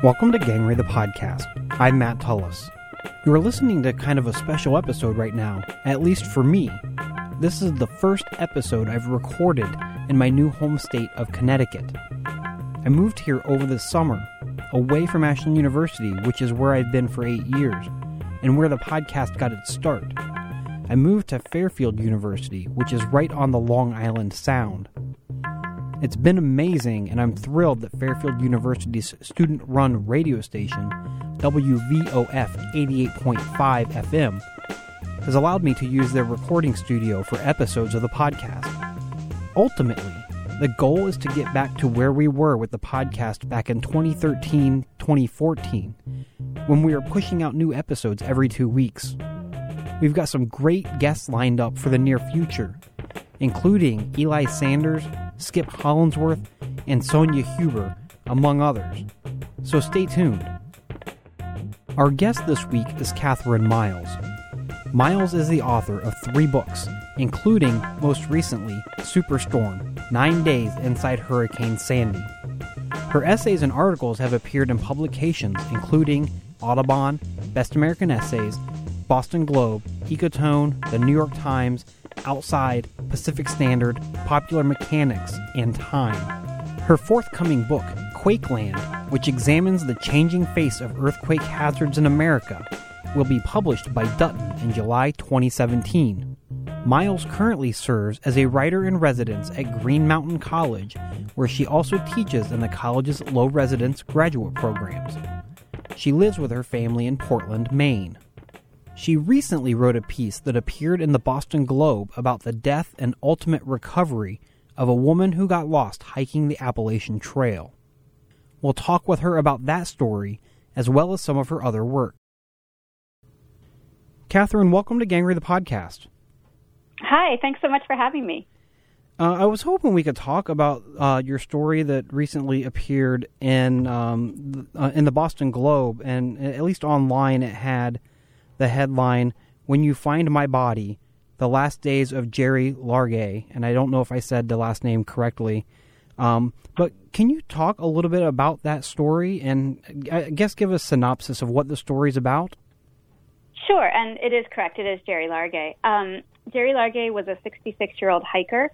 Welcome to Gangrey the Podcast. I'm Matt Tullis. You are listening to kind of a special episode right now, at least for me. This is the first episode I've recorded in my new home state of Connecticut. I moved here over the summer, away from Ashland University, which is where I've been for eight years, and where the podcast got its start. I moved to Fairfield University, which is right on the Long Island Sound. It's been amazing, and I'm thrilled that Fairfield University's student run radio station, WVOF 88.5 FM, has allowed me to use their recording studio for episodes of the podcast. Ultimately, the goal is to get back to where we were with the podcast back in 2013 2014, when we were pushing out new episodes every two weeks. We've got some great guests lined up for the near future, including Eli Sanders, Skip Hollandsworth, and Sonya Huber, among others. So stay tuned. Our guest this week is Kathryn Miles. Miles is the author of three books, including, most recently, Superstorm Nine Days Inside Hurricane Sandy. Her essays and articles have appeared in publications including Audubon, Best American Essays, Boston Globe, Ecotone, The New York Times, Outside, Pacific Standard, Popular Mechanics, and Time. Her forthcoming book, Quakeland, which examines the changing face of earthquake hazards in America, will be published by Dutton in July 2017. Miles currently serves as a writer in residence at Green Mountain College, where she also teaches in the college's low residence graduate programs. She lives with her family in Portland, Maine. She recently wrote a piece that appeared in the Boston Globe about the death and ultimate recovery of a woman who got lost hiking the Appalachian Trail. We'll talk with her about that story as well as some of her other work. Kathryn, welcome to Gangrey the podcast. Hi, thanks so much for having me. Uh, I was hoping we could talk about uh, your story that recently appeared in um, uh, in the Boston Globe, and at least online, it had the headline "When You Find My Body: The Last Days of Gerry Largay." And I don't know if I said the last name correctly, um, but can you talk a little bit about that story and I guess give a synopsis of what the story's about? Sure, and it is correct. It is Gerry Largay. Um, Gerry Largay was a 66 year old hiker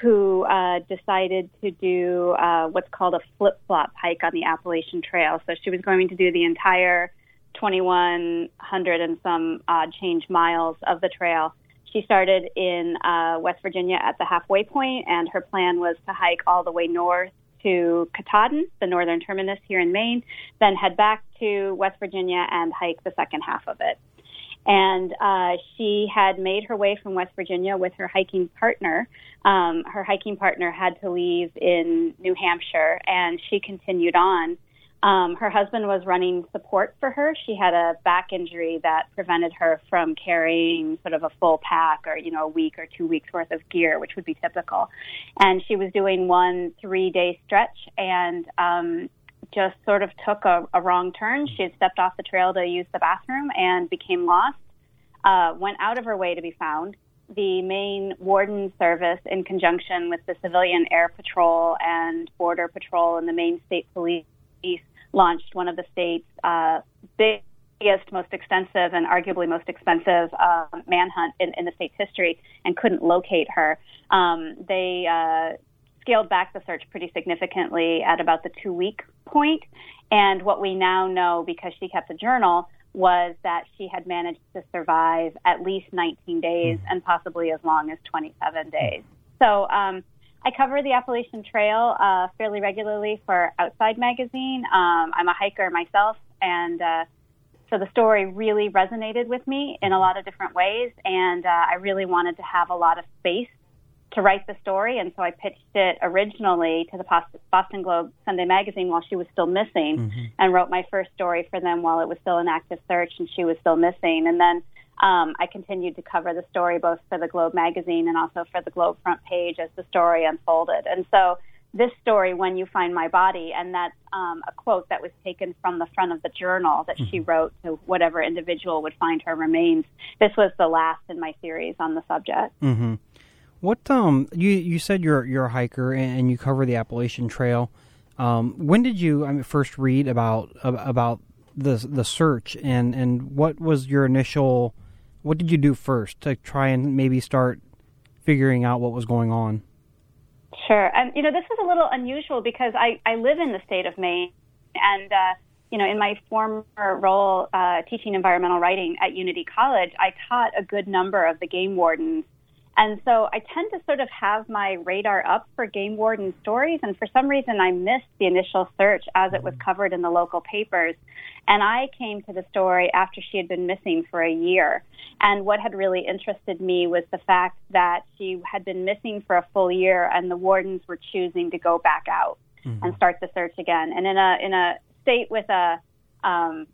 who uh, decided to do uh, what's called a flip flop hike on the Appalachian Trail. So she was going to do the entire 2,100 and some odd change miles of the trail. She started in uh, West Virginia at the halfway point, and her plan was to hike all the way north to Katahdin, the northern terminus here in Maine, then head back to West Virginia and hike the second half of it. And uh, she had made her way from West Virginia with her hiking partner. Um, her hiking partner had to leave in New Hampshire, and she continued on. Um, her husband was running support for her. She had a back injury that prevented her from carrying sort of a full pack or, you know, a week or two weeks worth of gear, which would be typical. And she was doing one three day stretch and um, just sort of took a, a wrong turn. She had stepped off the trail to use the bathroom and became lost, uh, went out of her way to be found. The Maine Warden Service, in conjunction with the Civilian Air Patrol and Border Patrol and the Maine State Police, launched one of the state's uh, biggest, most extensive, and arguably most expensive uh, manhunt in, in the state's history and couldn't locate her. Um, they uh, scaled back the search pretty significantly at about the two week point. And what we now know, because she kept a journal, was that she had managed to survive at least 19 days and possibly as long as 27 days. So, um, I cover the Appalachian Trail uh, fairly regularly for Outside Magazine. Um, I'm a hiker myself, and uh, so the story really resonated with me in a lot of different ways, and uh, I really wanted to have a lot of space to write the story, and so I pitched it originally to the Boston Globe Sunday Magazine while she was still missing, mm-hmm. and wrote my first story for them while it was still an active search and she was still missing, and then um, I continued to cover the story both for the Globe magazine and also for the Globe front page as the story unfolded. And so this story, When You Find My Body, and that's um, a quote that was taken from the front of the journal that mm-hmm. she wrote to whatever individual would find her remains. This was the last in my series on the subject. Mm-hmm. What um you you said you're you're a hiker and you cover the Appalachian Trail. Um, when did you I mean, first read about about the the search and and what was your initial what did you do first to try and maybe start figuring out what was going on? Sure, and you know this is a little unusual because I I live in the state of Maine, and uh, you know in my former role uh, teaching environmental writing at Unity College, I taught a good number of the game wardens and so I tend to sort of have my radar up for game warden stories. And for some reason, I missed the initial search as it was covered in the local papers. And I came to the story after she had been missing for a year. And what had really interested me was the fact that she had been missing for a full year and the wardens were choosing to go back out mm-hmm. and start the search again. And in a, in a state with a, um,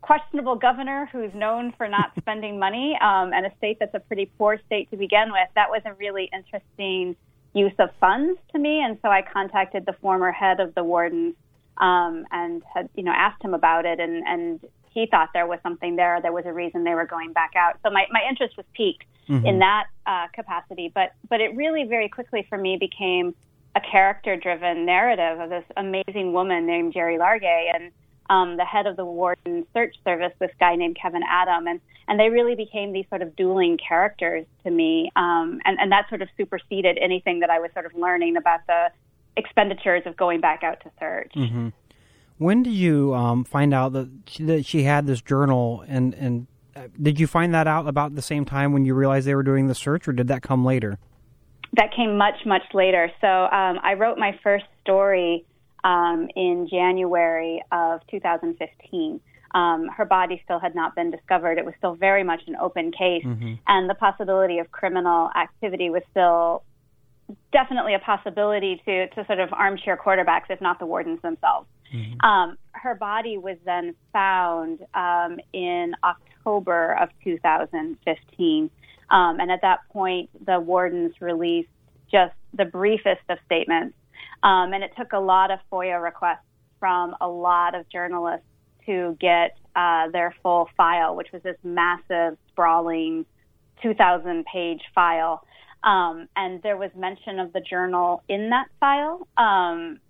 questionable governor who's known for not spending money um, and a state that's a pretty poor state to begin with, that was a really interesting use of funds to me. And so I contacted the former head of the wardens um, and had, you know, asked him about it. And, and he thought there was something there. There was a reason they were going back out. So my, my interest was piqued mm-hmm. in that uh, capacity. But, but it really very quickly for me became a character driven narrative of this amazing woman named Gerry Largay. And, um, the head of the Warden Search Service, this guy named Kevin Adam, and and they really became these sort of dueling characters to me, um, and and that sort of superseded anything that I was sort of learning about the expenditures of going back out to search. Mm-hmm. When did you um, find out that she, that she had this journal, and and uh, did you find that out about the same time when you realized they were doing the search, or did that come later? That came much much later. So um, I wrote my first story um, in January of 2015. Um, her body still had not been discovered. It was still very much an open case, mm-hmm. and the possibility of criminal activity was still definitely a possibility to, to sort of armchair quarterbacks, if not the wardens themselves. Mm-hmm. Um, her body was then found um, in October of 2015. Um, and at that point, the wardens released just the briefest of statements um, and it took a lot of FOIA requests from a lot of journalists to get uh, their full file, which was this massive, sprawling 2,000 page file. Um, and there was mention of the journal in that file. Um,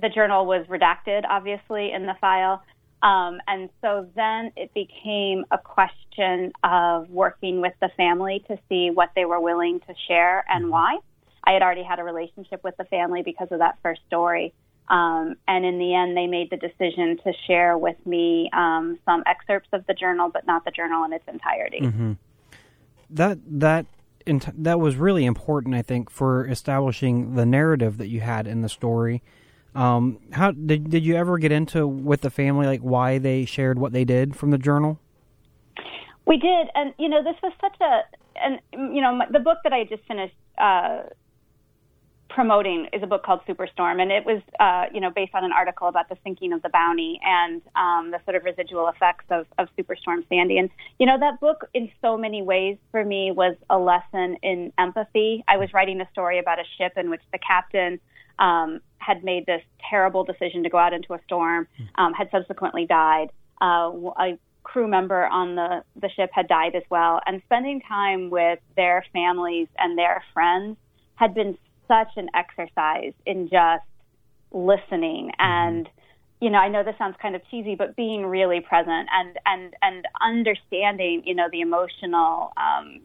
the journal was redacted, obviously, in the file. Um, and so then it became a question of working with the family to see what they were willing to share and mm-hmm. why. I had already had a relationship with the family because of that first story. Um, and in the end, they made the decision to share with me um, some excerpts of the journal, but not the journal in its entirety. Mm-hmm. That that that was really important, I think, for establishing the narrative that you had in the story. Um, how did did you ever get into with the family, like why they shared what they did from the journal? We did, and you know, this was such a, and you know, the book that I just finished. Uh, promoting is a book called Superstorm, and it was, uh, you know, based on an article about the sinking of the Bounty and um, the sort of residual effects of, of Superstorm Sandy. And you know, that book, in so many ways, for me, was a lesson in empathy. I was writing a story about a ship in which the captain um, had made this terrible decision to go out into a storm, um, had subsequently died. Uh, a crew member on the the ship had died as well, and spending time with their families and their friends had been such an exercise in just listening mm-hmm. and you know, I know this sounds kind of cheesy, but being really present and and and understanding, you know, the emotional um,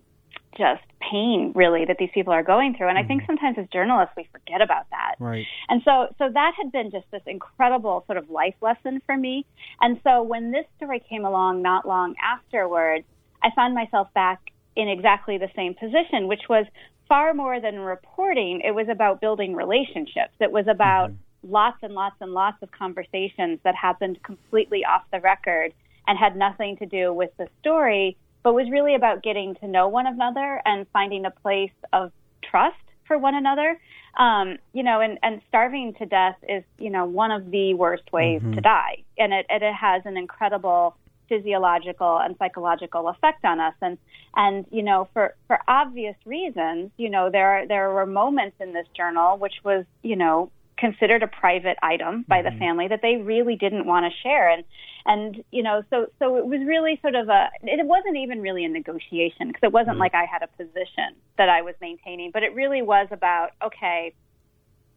just pain really that these people are going through. And. I think mm-hmm. sometimes as journalists we forget about that. Right. And so so that had been just this incredible sort of life lesson for me. And so when this story came along not long afterwards, I found myself back in exactly the same position, which was far more than reporting, it was about building relationships. It was about mm-hmm. lots and lots and lots of conversations that happened completely off the record and had nothing to do with the story, but was really about getting to know one another and finding a place of trust for one another. Um, you know, and, and starving to death is, you know, one of the worst ways mm-hmm. to die. And it, it has an incredible physiological and psychological effect on us and and you know for for obvious reasons you know there there were moments in this journal which was you know considered a private item by mm-hmm. the family that they really didn't want to share and and you know so so it was really sort of a it wasn't even really a negotiation because it wasn't mm-hmm. like I had a position that I was maintaining but it really was about okay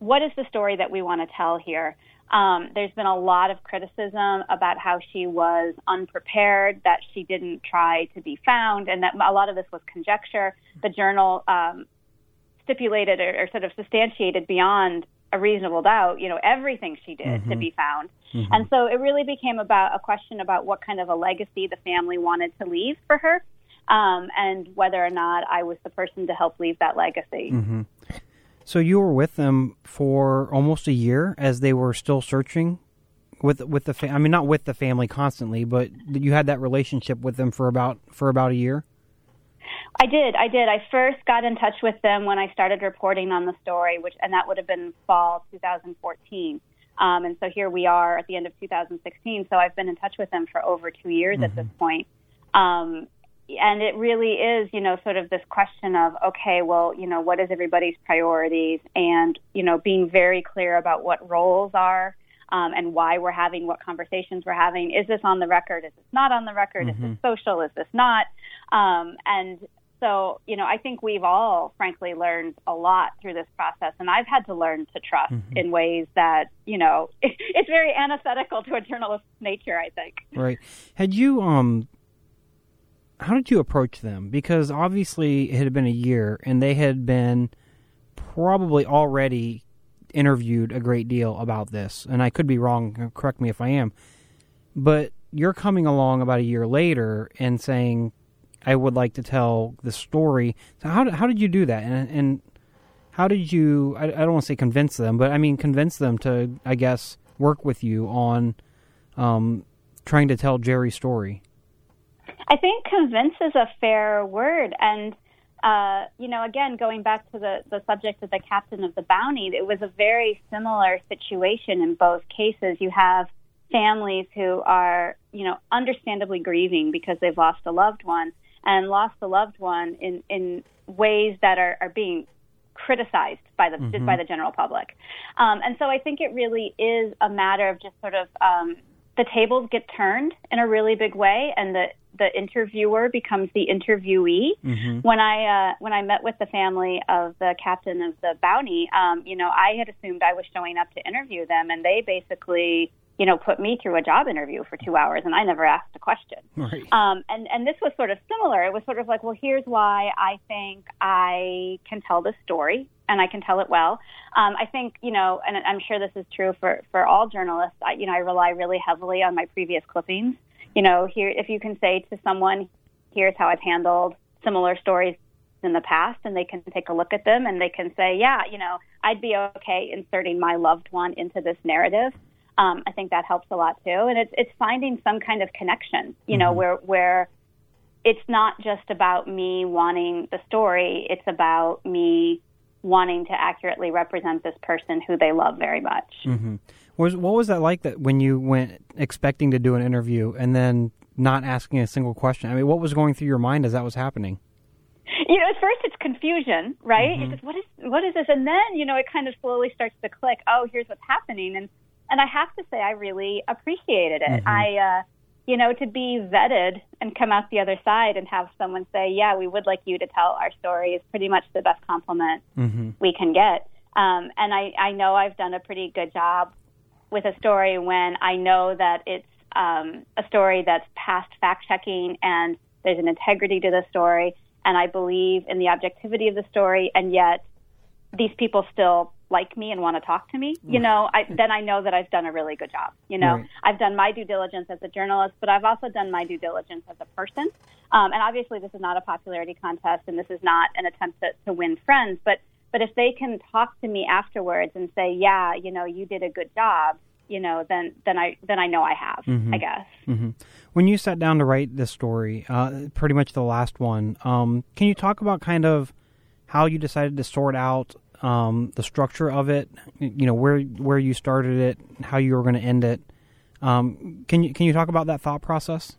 what is the story that we want to tell here? Um, there's been a lot of criticism about how she was unprepared, that she didn't try to be found, and that a lot of this was conjecture. The journal um, stipulated or, or, sort of substantiated beyond a reasonable doubt, you know, everything she did mm-hmm. to be found. Mm-hmm. And so it really became about a question about what kind of a legacy the family wanted to leave for her, um, and whether or not I was the person to help leave that legacy. Mm-hmm. So you were with them for almost a year as they were still searching with with the fa- I mean not with the family constantly, but you had that relationship with them for about for about a year. I did. I did. I first got in touch with them when I started reporting on the story, which and that would have been fall 2014. Um, and so here we are at the end of 2016. So I've been in touch with them for over two years mm-hmm. at this point. Um, and it really is, you know, sort of this question of, okay, well, you know, what is everybody's priorities, and you know, being very clear about what roles are. Um, and why we're having what conversations we're having. Is this on the record? Is this not on the record? Mm-hmm. Is this mm-hmm. social? Is this not? Um, and so, you know, I think we've all, frankly, learned a lot through this process, and I've had to learn to trust mm-hmm. in ways that, you know, it's very antithetical to a journalist's nature. I think. Right. Had you um how did you approach them? Because obviously it had been a year, and they had been probably already interviewed a great deal about this. And I could be wrong. Correct me if I am. But you're coming along about a year later and saying, "I would like to tell the story." So how did, how did you do that? And, and how did you? I, I don't want to say convince them, but I mean convince them to, I guess, work with you on um, trying to tell Gerry's story. I think convince is a fair word. And, uh, you know, again, going back to the, the subject of the captain of the bounty, it was a very similar situation in both cases. You have families who are, you know, understandably grieving because they've lost a loved one and lost a loved one in, in ways that are, are being criticized by the mm-hmm. by the general public. Um, and so I think it really is a matter of just sort of um, the tables get turned in a really big way, and the the interviewer becomes the interviewee. Mm-hmm. When I uh, when I met with the family of the captain of the bounty, um, you know, I had assumed I was showing up to interview them, and they basically you know, put me through a job interview for two hours and I never asked a question. Right. Um, and, and this was sort of similar. It was sort of like, well, here's why I think I can tell this story and I can tell it well. Um, I think, you know, and I'm sure this is true for, for all journalists, I, you know, I rely really heavily on my previous clippings you know, here if you can say to someone, here's how I've handled similar stories in the past and they can take a look at them and they can say, yeah, you know, I'd be okay inserting my loved one into this narrative. Um, I think that helps a lot too. And it's it's finding some kind of connection, you know, mm-hmm. where where it's not just about me wanting the story, it's about me wanting to accurately represent this person who they love very much. Mm-hmm. Was what was that like that when you went expecting to do an interview and then not asking a single question? I mean, what was going through your mind as that was happening? You know, at first it's confusion, right? Mm-hmm. Just, what is what is this? And then you know it kind of slowly starts to click. Oh, here's what's happening, and and I have to say I really appreciated it. Mm-hmm. I. Uh, you know, to be vetted and come out the other side and have someone say, "Yeah, we would like you to tell our story," is pretty much the best compliment mm-hmm. we can get. Um, and I, I know I've done a pretty good job with a story when I know that it's um, a story that's past fact checking and there's an integrity to the story, and I believe in the objectivity of the story, and yet these people still like me and want to talk to me, you know, I, then I know that I've done a really good job. You know, right. I've done my due diligence as a journalist, but I've also done my due diligence as a person. Um, and obviously, this is not a popularity contest, and this is not an attempt to, to win friends. But but if they can talk to me afterwards and say, yeah, you know, you did a good job, you know, then then I then I know I have. Mm-hmm. I guess. Mm-hmm. When you sat down to write this story, uh, pretty much the last one, um, can you talk about kind of how you decided to sort out um, the structure of it? You know, where where you started it, how you were going to end it. Um, can you can you talk about that thought process?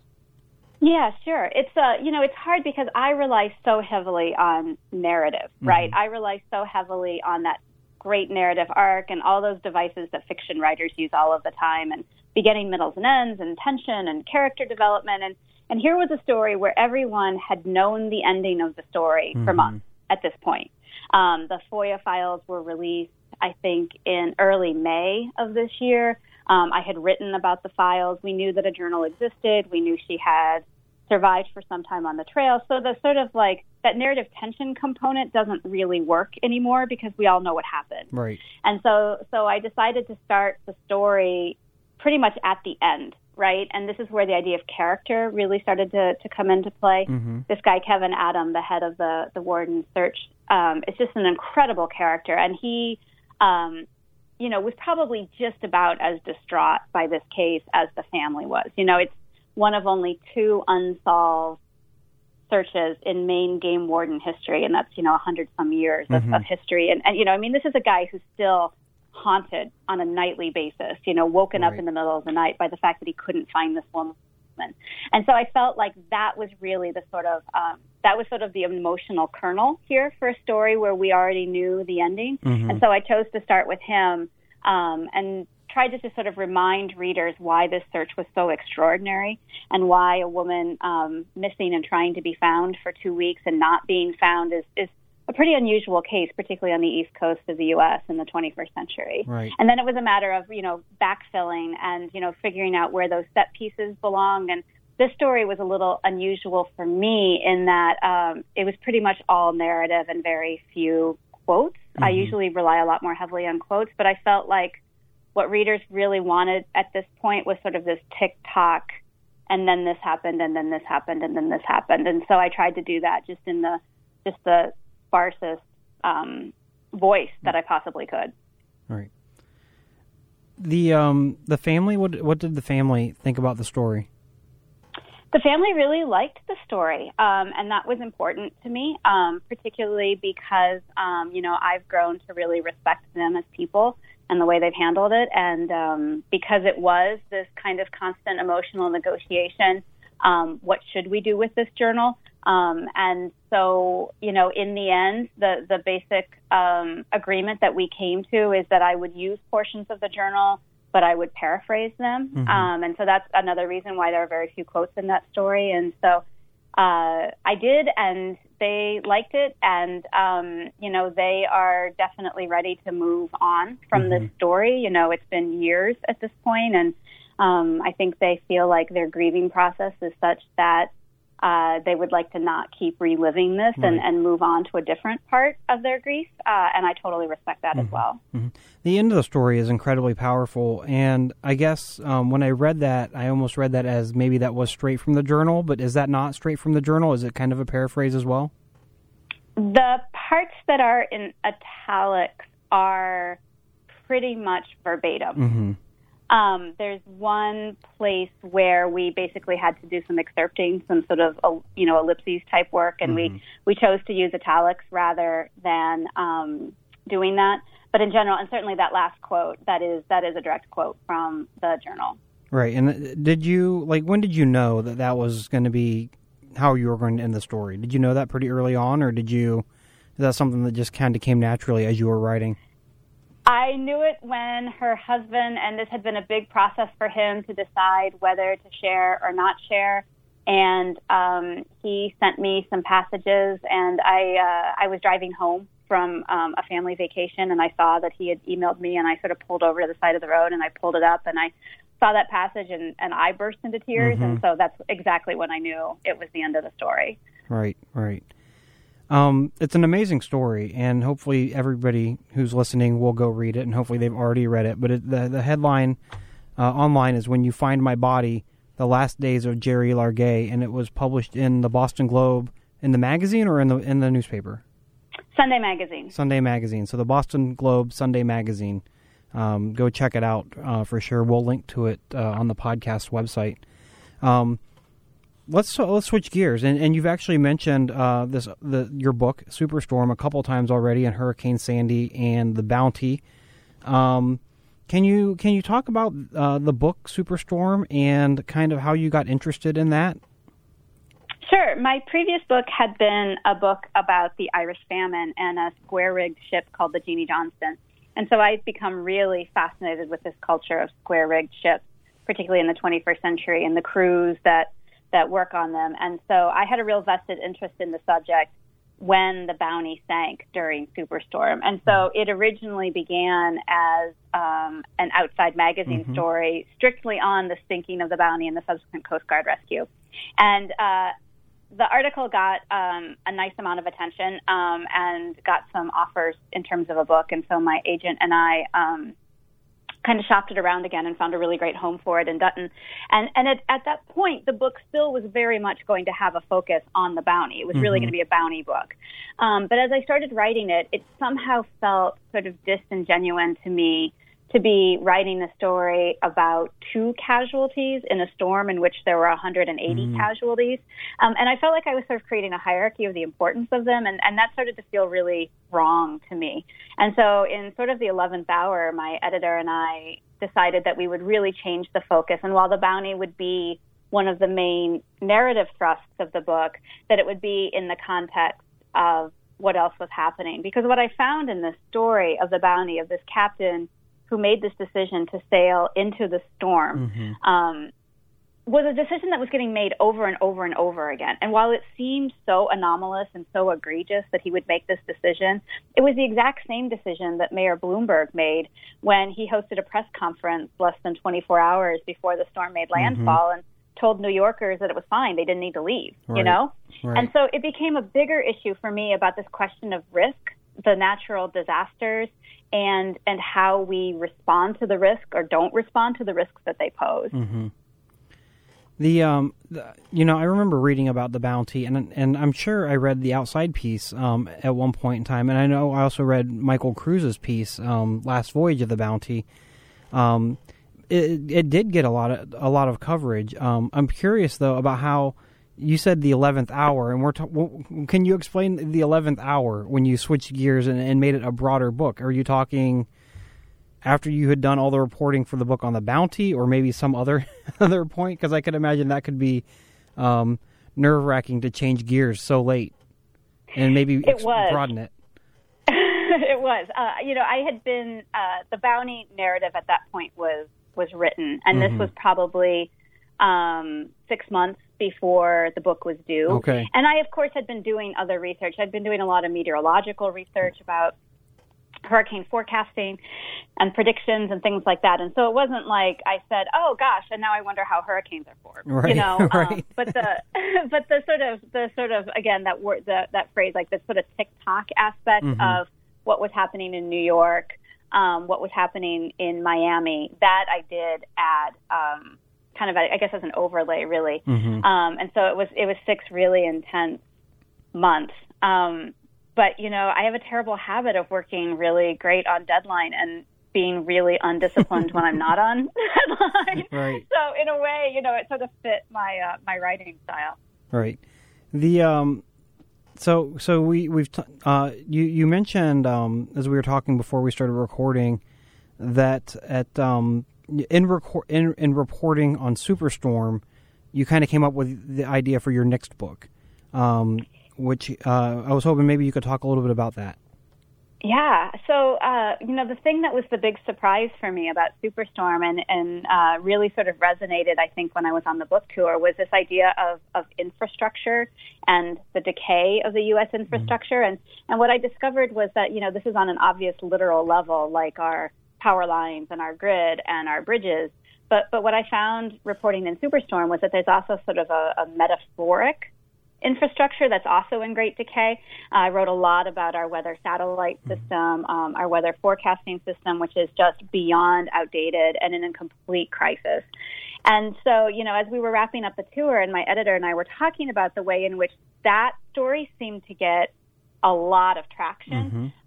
Yeah, sure. It's uh, you know, it's hard because I rely so heavily on narrative, mm-hmm. right? I rely so heavily on that great narrative arc and all those devices that fiction writers use all of the time and beginning, middles, and ends and tension and character development and and here was a story where everyone had known the ending of the story mm-hmm. for months at this point. Um, the FOIA files were released. I think, in early May of this year. Um, I had written about the files. We knew that a journal existed. We knew she had survived for some time on the trail. So the sort of like that narrative tension component doesn't really work anymore because we all know what happened. Right. And so so I decided to start the story pretty much at the end, right? And this is where the idea of character really started to, to come into play. Mm-hmm. This guy Kevin Adam, the head of the the Warden search, um, is just an incredible character, and he. Um, you know, was probably just about as distraught by this case as the family was. You know, it's one of only two unsolved searches in Maine game warden history, and that's you know a hundred some years of, Mhm. of history. And, and you know, I mean, this is a guy who's still haunted on a nightly basis. You know, woken up in the middle of the night by the fact that he couldn't find this woman. And so I felt like that was really the sort of um, that was sort of the emotional kernel here for a story where we already knew the ending. Mhm. And so I chose to start with him um, and tried just to just sort of remind readers why this search was so extraordinary and why a woman um, missing and trying to be found for two weeks and not being found is, is a pretty unusual case, particularly on the east coast of the U.S. in the 21st century. Right. And then it was a matter of, you know, backfilling and, you know, figuring out where those set pieces belong. And this story was a little unusual for me in that um, it was pretty much all narrative and very few quotes. I Mhm. usually rely a lot more heavily on quotes, but I felt like what readers really wanted at this point was sort of this tick tock, and then this happened, and then this happened, and then this happened. And so I tried to do that just in the just the sparsest um, voice that I possibly could. Right. The um the family what what did the family think about the story? The family really liked the story, um, and that was important to me, um, particularly because um, you know I've grown to really respect them as people and the way they've handled it, and um, because it was this kind of constant emotional negotiation. Um, what should we do with this journal? Um, and so, you know, in the end, the the basic um, agreement that we came to is that I would use portions of the journal but I would paraphrase them. Mhm. Um, and so that's another reason why there are very few quotes in that story. And so uh, I did, and they liked it. And, um, you know, they are definitely ready to move on from this story. You know, it's been years at this point, and um, I think they feel like their grieving process is such that uh, they would like to not keep reliving this and, Right. and move on to a different part of their grief. Uh, and I totally respect that as well. The end of the story is incredibly powerful, and I guess um, when I read that, I almost read that as maybe that was straight from the journal. But is that not straight from the journal? Is it kind of a paraphrase as well? The parts that are in italics are pretty much verbatim. Mm-hmm. Um, there's one place where we basically had to do some excerpting, some sort of you know ellipses type work, and we we chose to use italics rather than um, doing that. But in general, and certainly that last quote, that is that is a direct quote from the journal. Right. And uh, did you like when did you know that that was going to be how you were going to end the story? Did you know that pretty early on, or did you? Is that something that just kind of came naturally as you were writing? I knew it when her husband, and this had been a big process for him to decide whether to share or not share. And um, he sent me some passages, and I uh, I was driving home from um, a family vacation, and I saw that he had emailed me, and I sort of pulled over to the side of the road, and I pulled it up, and I saw that passage, and, and I burst into tears, and so that's exactly when I knew it was the end of the story. Right, right. Um, it's an amazing story, and hopefully everybody who's listening will go read it, and hopefully they've already read it. But it, the the headline uh, online is "When You Find My Body: The Last Days of Gerry Largay," and it was published in the Boston Globe in the magazine or in the in the newspaper. Sunday Magazine. Sunday Magazine. So the Boston Globe Sunday Magazine. Um, go check it out uh, for sure. We'll link to it uh, on the podcast website. Um, let's let's switch gears, and and you've actually mentioned uh, this the your book Superstorm a couple times already, and Hurricane Sandy and the Bounty. Um, can you can you talk about uh, the book Superstorm and kind of how you got interested in that? Sure. My previous book had been a book about the Irish famine and a square rigged ship called the Jeanie Johnston. And so I've become really fascinated with this culture of square rigged ships, particularly in the 21st century, and the crews that, that work on them. And so I had a real vested interest in the subject when the Bounty sank during Superstorm. And so it originally began as um, an outside magazine mm-hmm. story strictly on the sinking of the Bounty and the subsequent Coast Guard rescue. And uh, the article got um, a nice amount of attention um, and got some offers in terms of a book. And so my agent and I um, kind of shopped it around again and found a really great home for it in Dutton. And and at, at that point, the book still was very much going to have a focus on the bounty. It was mm-hmm. really going to be a bounty book. Um, but as I started writing it, it somehow felt sort of disingenuous to me to be writing a story about two casualties in a storm in which there were 180 mm. casualties. Um, and I felt like I was sort of creating a hierarchy of the importance of them, and, and that started to feel really wrong to me. And so, in sort of the 11th hour, my editor and I decided that we would really change the focus. And while the bounty would be one of the main narrative thrusts of the book, that it would be in the context of what else was happening. Because what I found in this story of the bounty of this captain who made this decision to sail into the storm mm-hmm. um, was a decision that was getting made over and over and over again. And while it seemed so anomalous and so egregious that he would make this decision, it was the exact same decision that Mayor Bloomberg made when he hosted a press conference less than 24 hours before the storm made mm-hmm. landfall mm-hmm. and told New Yorkers that it was fine. They didn't need to leave, right. you know? Right. And so it became a bigger issue for me about this question of risk, the natural disasters, and and how we respond to the risk or don't respond to the risks that they pose. Mm-hmm. The um, the, you know, I remember reading about the bounty, and and I'm sure I read the outside piece um at one point in time, and I know I also read Michael Cruz's piece, um, Last Voyage of the Bounty. Um, it it did get a lot of a lot of coverage. Um, I'm curious though about how you said the 11th hour and we're ta- well, can you explain the 11th hour when you switched gears and, and, made it a broader book are you talking after you had done all the reporting for the book on the bounty or maybe some other other point because i could imagine that could be um, nerve-wracking to change gears so late and maybe it ex- was. broaden it it was uh, you know i had been uh, the bounty narrative at that point was was written and mm-hmm. this was probably um, six months before the book was due. Okay. And I, of course, had been doing other research. I'd been doing a lot of meteorological research about hurricane forecasting and predictions and things like that. And so it wasn't like I said, "Oh gosh," and now I wonder how hurricanes are formed. Right, you know, right. Um, but the but the sort of the sort of again that word the, that phrase like the sort of tick-tock aspect mm-hmm. of what was happening in New York, um, what was happening in Miami, that I did add. Um, kind of, I guess, as an overlay, really. Mm-hmm. Um, and so it was it was six really intense months. Um, but you know, I have a terrible habit of working really great on deadline and being really undisciplined when I'm not on deadline. Right. So in a way, you know, it sort of fit my uh, my writing style. Right. The um. So so we we've t- uh you you mentioned um as we were talking before we started recording that at um in, record, in in reporting on Superstorm, you kind of came up with the idea for your next book, um, which uh, I was hoping maybe you could talk a little bit about that. Yeah. So, uh, you know, the thing that was the big surprise for me about Superstorm and, and uh, really sort of resonated, I think, when I was on the book tour was this idea of, of infrastructure and the decay of the U.S. Mm-hmm. infrastructure. Mm-hmm. And, and what I discovered was that, you know, this is on an obvious literal level, like our power lines and our grid and our bridges. But, but what I found reporting in Superstorm was that there's also sort of a, a metaphoric infrastructure that's also in great decay. Uh, I wrote a lot about our weather satellite mm-hmm. system, um, our weather forecasting system, which is just beyond outdated and in a complete crisis. And so, you know, as we were wrapping up the tour, and my editor and I were talking about the way in which that story seemed to get a lot of traction,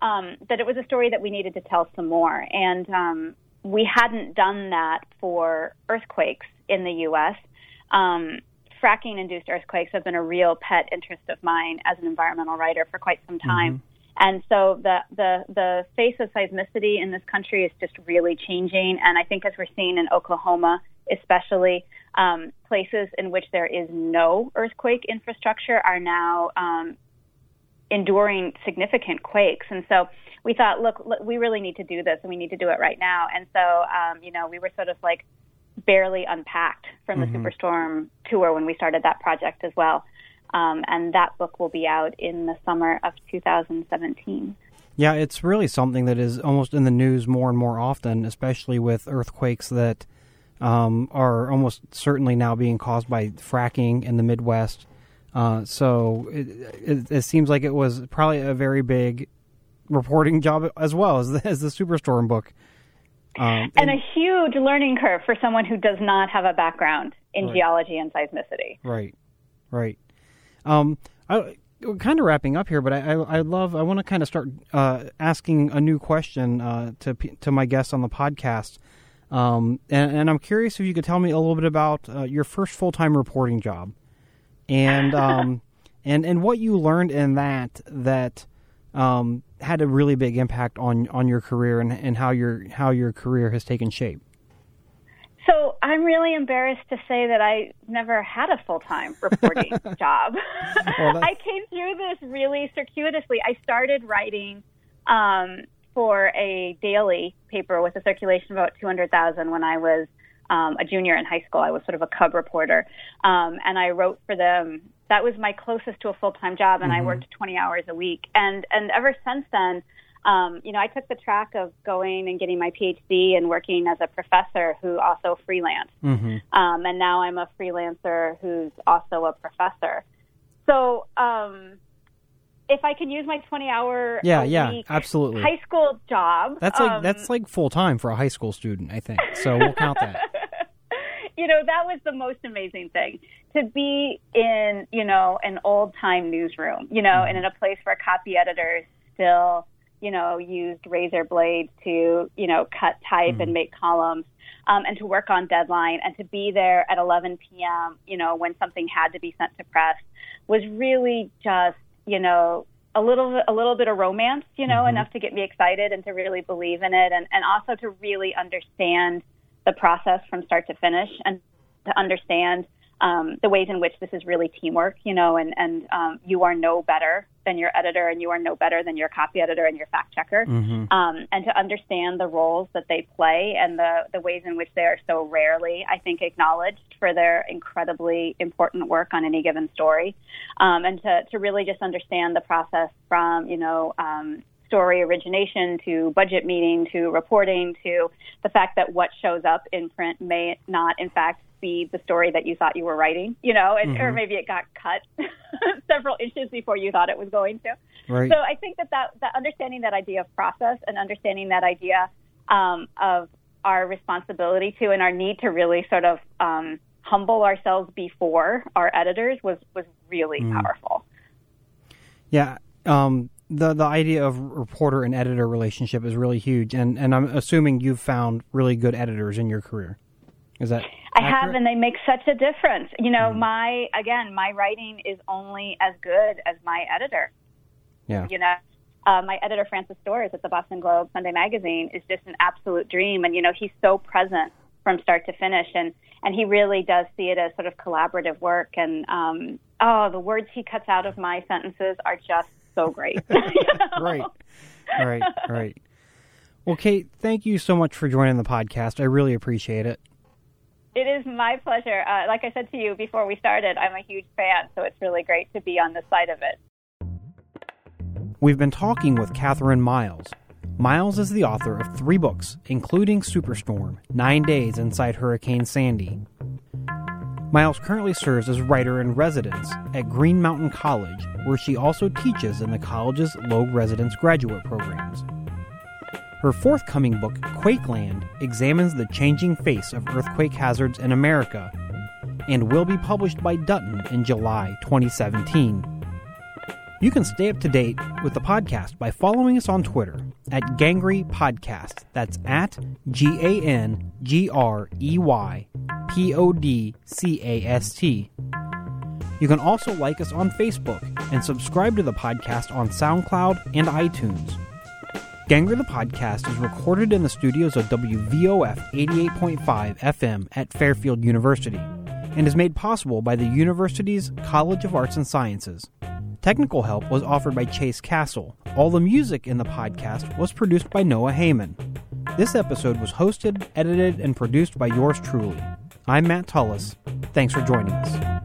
mm-hmm. um, that it was a story that we needed to tell some more. And um, we hadn't done that for earthquakes in the U.S. Um, fracking induced earthquakes have been a real pet interest of mine as an environmental writer for quite some time. Mm-hmm. And so the, the, the face of seismicity in this country is just really changing. And I think as we're seeing in Oklahoma, especially, um, places in which there is no earthquake infrastructure are now um, enduring significant quakes. And so we thought, look, look, we really need to do this and we need to do it right now. And so, um, you know, we were sort of like barely unpacked from the mm-hmm. Superstorm tour when we started that project as well. Um, and that book will be out in the summer of 2017. Yeah, it's really something that is almost in the news more and more often, especially with earthquakes that um, are almost certainly now being caused by fracking in the Midwest. Uh, so it, it, it, seems like it was probably a very big reporting job as well as the, as the Superstorm book. Um, and, and, a huge learning curve for someone who does not have a background in right. geology and seismicity. Right, right. Um, I, kind of wrapping up here, but I, I, I love. I want to kind of start uh, asking a new question uh, to to my guests on the podcast, um, and, and, I'm curious if you could tell me a little bit about uh, your first full time reporting job, and um, and and what you learned in that that um, had a really big impact on on your career and, and how your how your career has taken shape. So I'm really embarrassed to say that I never had a full time reporting job. Well, I came through this really circuitously. I started writing um, for a daily paper with a circulation of about 200,000 when I was um, a junior in high school. I was sort of a cub reporter, um, and I wrote for them. That was my closest to a full time job, and mm-hmm. I worked 20 hours a week. And and ever since then, um, you know, I took the track of going and getting my PhD and working as a professor who also freelanced. Mm-hmm. Um, and now I'm a freelancer who's also a professor. So, um, if I can use my 20 hour yeah yeah absolutely high school job that's like that's um, like full time for a high school student I think so we'll count that you know that was the most amazing thing to be in you know an old time newsroom you know mm-hmm. and in a place where copy editors still you know, used razor blades to, you know, cut type mm-hmm. and make columns. Um, and to work on deadline and to be there at 11 p.m., you know, when something had to be sent to press was really just, you know, a little a little bit of romance, you know, mm-hmm. enough to get me excited and to really believe in it, and and also to really understand the process from start to finish, and to understand um, the ways in which this is really teamwork, you know, and, and um, you are no better than your editor and you are no better than your copy editor and your fact checker. Mm-hmm. Um, and to understand the roles that they play and the, the ways in which they are so rarely, I think, acknowledged for their incredibly important work on any given story. Um, and to, to really just understand the process from, you know, um, story origination to budget meeting to reporting to the fact that what shows up in print may not, in fact, be the story that you thought you were writing, you know, and, mm-hmm. or maybe it got cut several inches before you thought it was going to. Right. So I think that, that that understanding that idea of process and understanding that idea um, of our responsibility to and our need to really sort of um, humble ourselves before our editors was was really mm. powerful. Yeah. Um, the the idea of reporter and editor relationship is really huge, and and I'm assuming you've found really good editors in your career. Is that I have, and they make such a difference. You know, mm. my again, my writing is only as good as my editor. Yeah. You know, uh, my editor Francis Storrs at the Boston Globe Sunday Magazine is just an absolute dream, and you know, he's so present from start to finish, and and he really does see it as sort of collaborative work. And um, oh, the words he cuts out of my sentences are just so great. Right, right, right. Well, Kate, thank you so much for joining the podcast. I really appreciate it. It is my pleasure. Uh, like I said to you before we started, I'm a huge fan, so it's really great to be on the side of it. We've been talking with Kathryn Miles. Miles is the author of three books, including Superstorm Nine Days Inside Hurricane Sandy. Miles currently serves as writer in residence at Green Mountain College, where she also teaches in the college's low residence graduate programs. Her forthcoming book, Quakeland, examines the changing face of earthquake hazards in America and will be published by Dutton in July 2017. You can stay up to date with the podcast by following us on Twitter at Gangrey Podcast. That's at G A N G R E Y P O D C A S T. You can also like us on Facebook and subscribe to the podcast on SoundCloud and iTunes. Gangrey the podcast is recorded in the studios of WVOF 88.5 FM at Fairfield University and is made possible by the university's College of Arts and Sciences. Technical help was offered by Chase Castle. All the music in the podcast was produced by Noah Heyman. This episode was hosted, edited, and produced by yours truly. I'm Matt Tullis. Thanks for joining us.